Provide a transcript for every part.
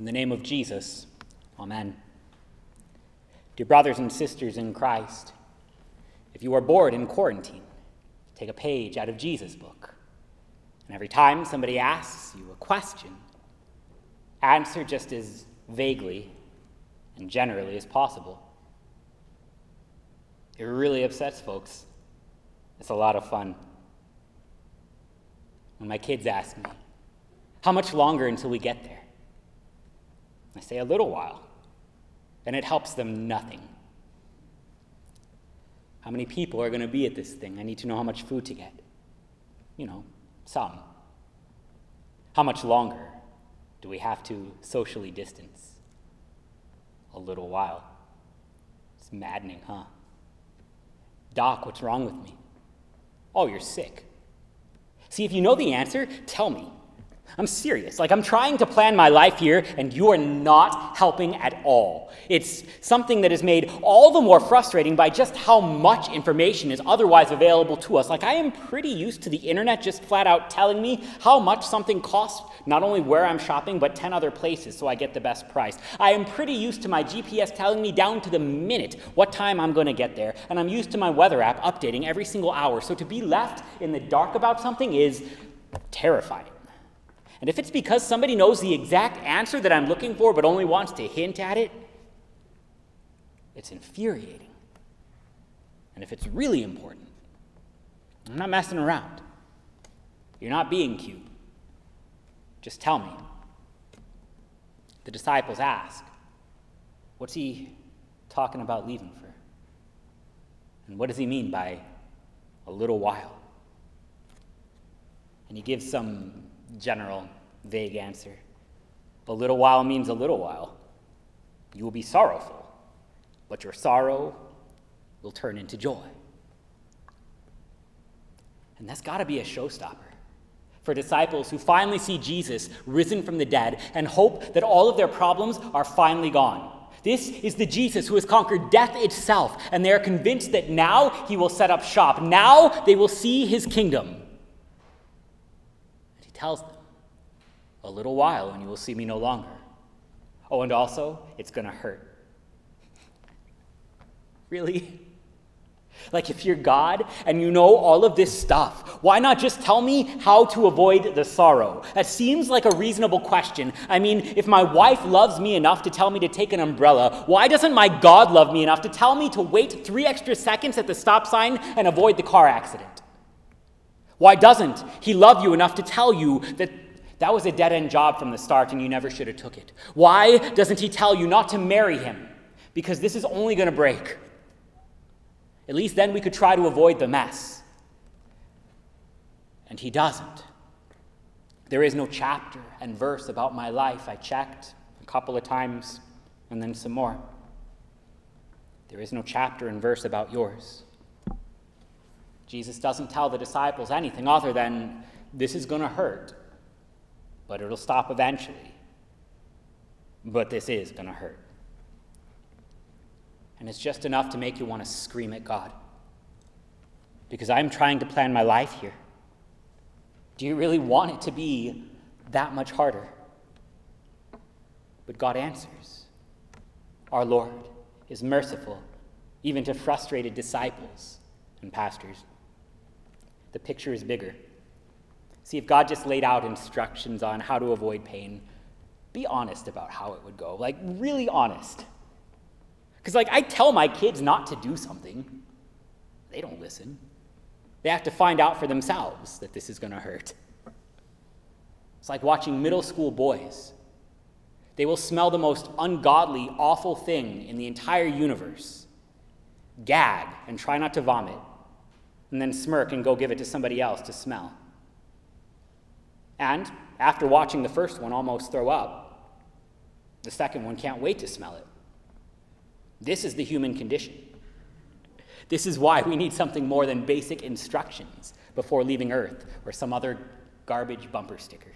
In the name of Jesus, Amen. Dear brothers and sisters in Christ, if you are bored in quarantine, take a page out of Jesus' book. And every time somebody asks you a question, answer just as vaguely and generally as possible. It really upsets folks. It's a lot of fun. When my kids ask me, How much longer until we get there? I say, A little while. And it helps them nothing. How many people are going to be at this thing? I need to know how much food to get. You know, some. How much longer do we have to socially distance? A little while. It's maddening, huh? Doc, what's wrong with me? Oh, you're sick. See, if you know the answer, tell me. I'm serious. Like, I'm trying to plan my life here, and you are not helping at all. It's something that is made all the more frustrating by just how much information is otherwise available to us. Like, I am pretty used to the internet just flat out telling me how much something costs, not only where I'm shopping, but 10 other places so I get the best price. I am pretty used to my GPS telling me down to the minute what time I'm going to get there, and I'm used to my weather app updating every single hour. So, to be left in the dark about something is terrifying. And if it's because somebody knows the exact answer that I'm looking for but only wants to hint at it, it's infuriating. And if it's really important, I'm not messing around. You're not being cute. Just tell me. The disciples ask, What's he talking about leaving for? And what does he mean by a little while? And he gives some general, vague answer. A little while means a little while. You will be sorrowful, but your sorrow will turn into joy. And that's got to be a showstopper for disciples who finally see Jesus risen from the dead and hope that all of their problems are finally gone. This is the Jesus who has conquered death itself, and they are convinced that now he will set up shop. Now they will see his kingdom tells them, A little while and you will see me no longer. Oh, and also, it's going to hurt. really? Like, if you're God and you know all of this stuff, why not just tell me how to avoid the sorrow? That seems like a reasonable question. I mean, if my wife loves me enough to tell me to take an umbrella, why doesn't my God love me enough to tell me to wait three extra seconds at the stop sign and avoid the car accident? Why doesn't he love you enough to tell you that that was a dead end job from the start and you never should have took it? Why doesn't he tell you not to marry him? Because this is only going to break. At least then we could try to avoid the mess. And he doesn't. There is no chapter and verse about my life. I checked a couple of times and then some more. There is no chapter and verse about yours. Jesus doesn't tell the disciples anything other than this is going to hurt, but it'll stop eventually. But this is going to hurt. And it's just enough to make you want to scream at God. Because I'm trying to plan my life here. Do you really want it to be that much harder? But God answers. Our Lord is merciful, even to frustrated disciples and pastors the picture is bigger. See, if God just laid out instructions on how to avoid pain, be honest about how it would go. Like, really honest. Because, like, I tell my kids not to do something, they don't listen. They have to find out for themselves that this is going to hurt. It's like watching middle school boys. They will smell the most ungodly, awful thing in the entire universe, gag, and try not to vomit and then smirk and go give it to somebody else to smell. And after watching the first one almost throw up, the second one can't wait to smell it. This is the human condition. This is why we need something more than basic instructions before leaving Earth or some other garbage bumper sticker.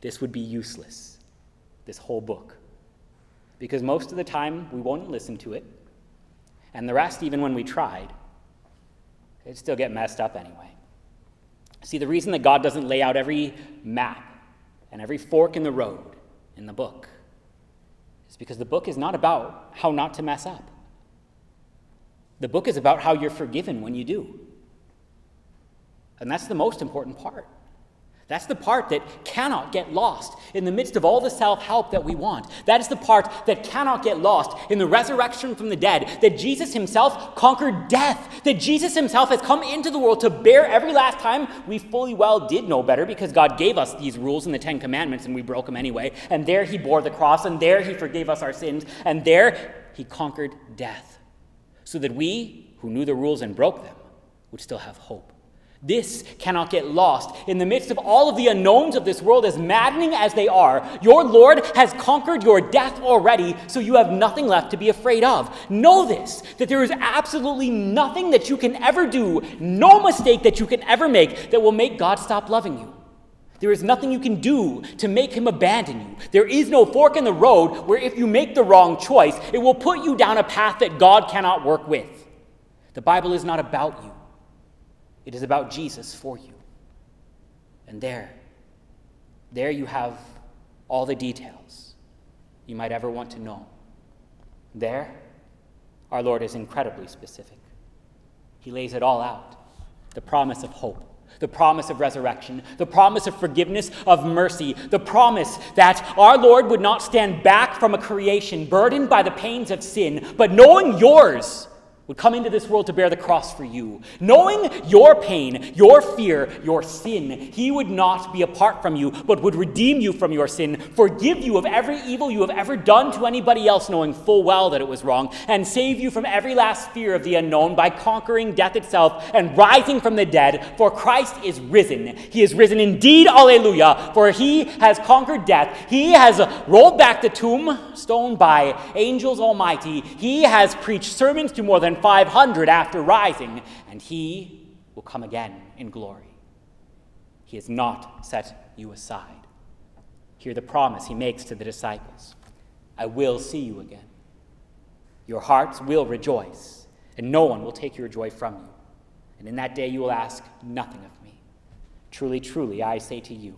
This would be useless, this whole book. Because most of the time we won't listen to it, and the rest, even when we tried, it'd still get messed up anyway. See, the reason that God doesn't lay out every map and every fork in the road in the book is because the book is not about how not to mess up. The book is about how you're forgiven when you do. And that's the most important part. That's the part that cannot get lost in the midst of all the self help that we want. That is the part that cannot get lost in the resurrection from the dead. That Jesus himself conquered death. That Jesus himself has come into the world to bear every last time we fully well did know better because God gave us these rules in the Ten Commandments and we broke them anyway. And there he bore the cross and there he forgave us our sins and there he conquered death. So that we, who knew the rules and broke them, would still have hope. This cannot get lost. In the midst of all of the unknowns of this world, as maddening as they are, your Lord has conquered your death already, so you have nothing left to be afraid of. Know this that there is absolutely nothing that you can ever do, no mistake that you can ever make, that will make God stop loving you. There is nothing you can do to make him abandon you. There is no fork in the road where, if you make the wrong choice, it will put you down a path that God cannot work with. The Bible is not about you. It is about Jesus for you. And there, there you have all the details you might ever want to know. There, our Lord is incredibly specific. He lays it all out the promise of hope, the promise of resurrection, the promise of forgiveness, of mercy, the promise that our Lord would not stand back from a creation burdened by the pains of sin, but knowing yours would come into this world to bear the cross for you. Knowing your pain, your fear, your sin, he would not be apart from you, but would redeem you from your sin, forgive you of every evil you have ever done to anybody else, knowing full well that it was wrong, and save you from every last fear of the unknown by conquering death itself and rising from the dead. For Christ is risen. He is risen indeed, alleluia, for he has conquered death. He has rolled back the tomb, stone by angels almighty. He has preached sermons to more than 500 after rising, and he will come again in glory. He has not set you aside. Hear the promise he makes to the disciples I will see you again. Your hearts will rejoice, and no one will take your joy from you. And in that day you will ask nothing of me. Truly, truly, I say to you,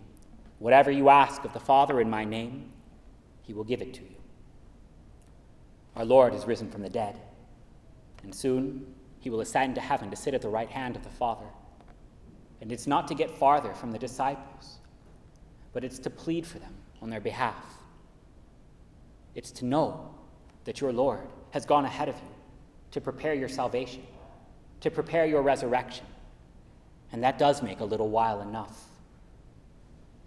whatever you ask of the Father in my name, he will give it to you. Our Lord is risen from the dead and soon he will ascend to heaven to sit at the right hand of the Father. And it's not to get farther from the disciples, but it's to plead for them on their behalf. It's to know that your Lord has gone ahead of you to prepare your salvation, to prepare your resurrection. And that does make a little while enough.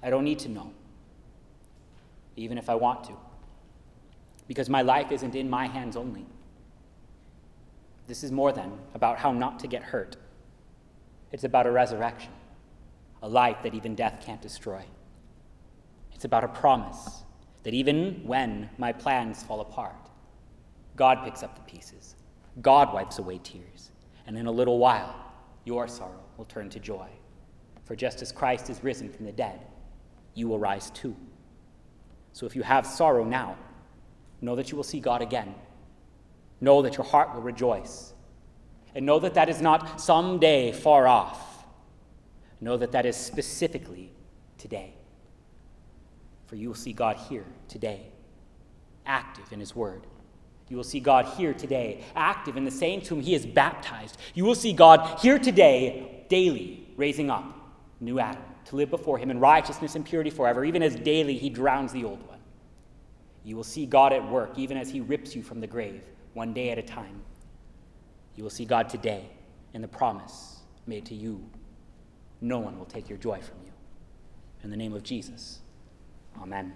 I don't need to know, even if I want to, because my life isn't in my hands only. This is more than about how not to get hurt. It's about a resurrection, a life that even death can't destroy. It's about a promise that even when my plans fall apart, God picks up the pieces, God wipes away tears, and in a little while, your sorrow will turn to joy. For just as Christ is risen from the dead, you will rise too. So if you have sorrow now, know that you will see God again Know that your heart will rejoice. And know that that is not someday far off. Know that that is specifically today. For you will see God here today, active in His Word. You will see God here today, active in the saints whom He has baptized. You will see God here today, daily, raising up new Adam to live before Him in righteousness and purity forever, even as daily He drowns the old one. You will see God at work, even as He rips you from the grave one day at a time. You will see God today in the promise made to you. No one will take your joy from you. In the name of Jesus, amen.